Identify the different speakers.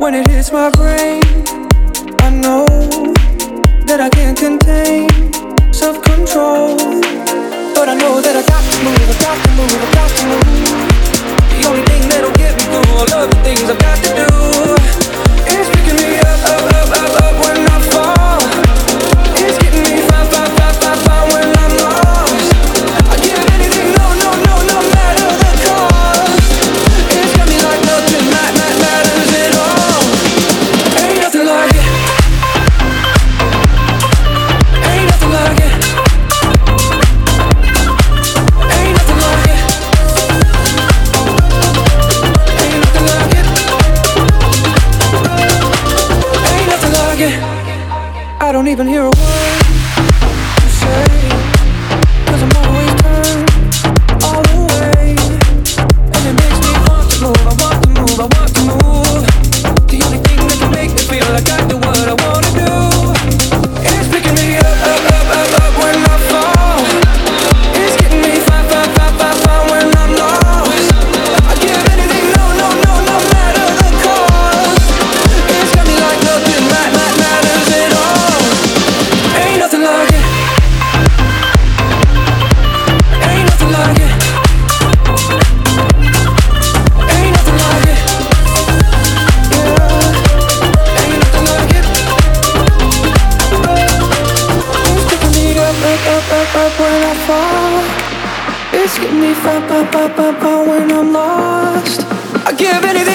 Speaker 1: When it hits my brain, I know that I can't contain self control. But I know that I got to move, I got to move, I got to move. The only thing that'll get me through all of the things I've got. I don't even hear a word. up when I fall. It's getting me fine, fine, fine, fine, fine when I'm lost. I give anything.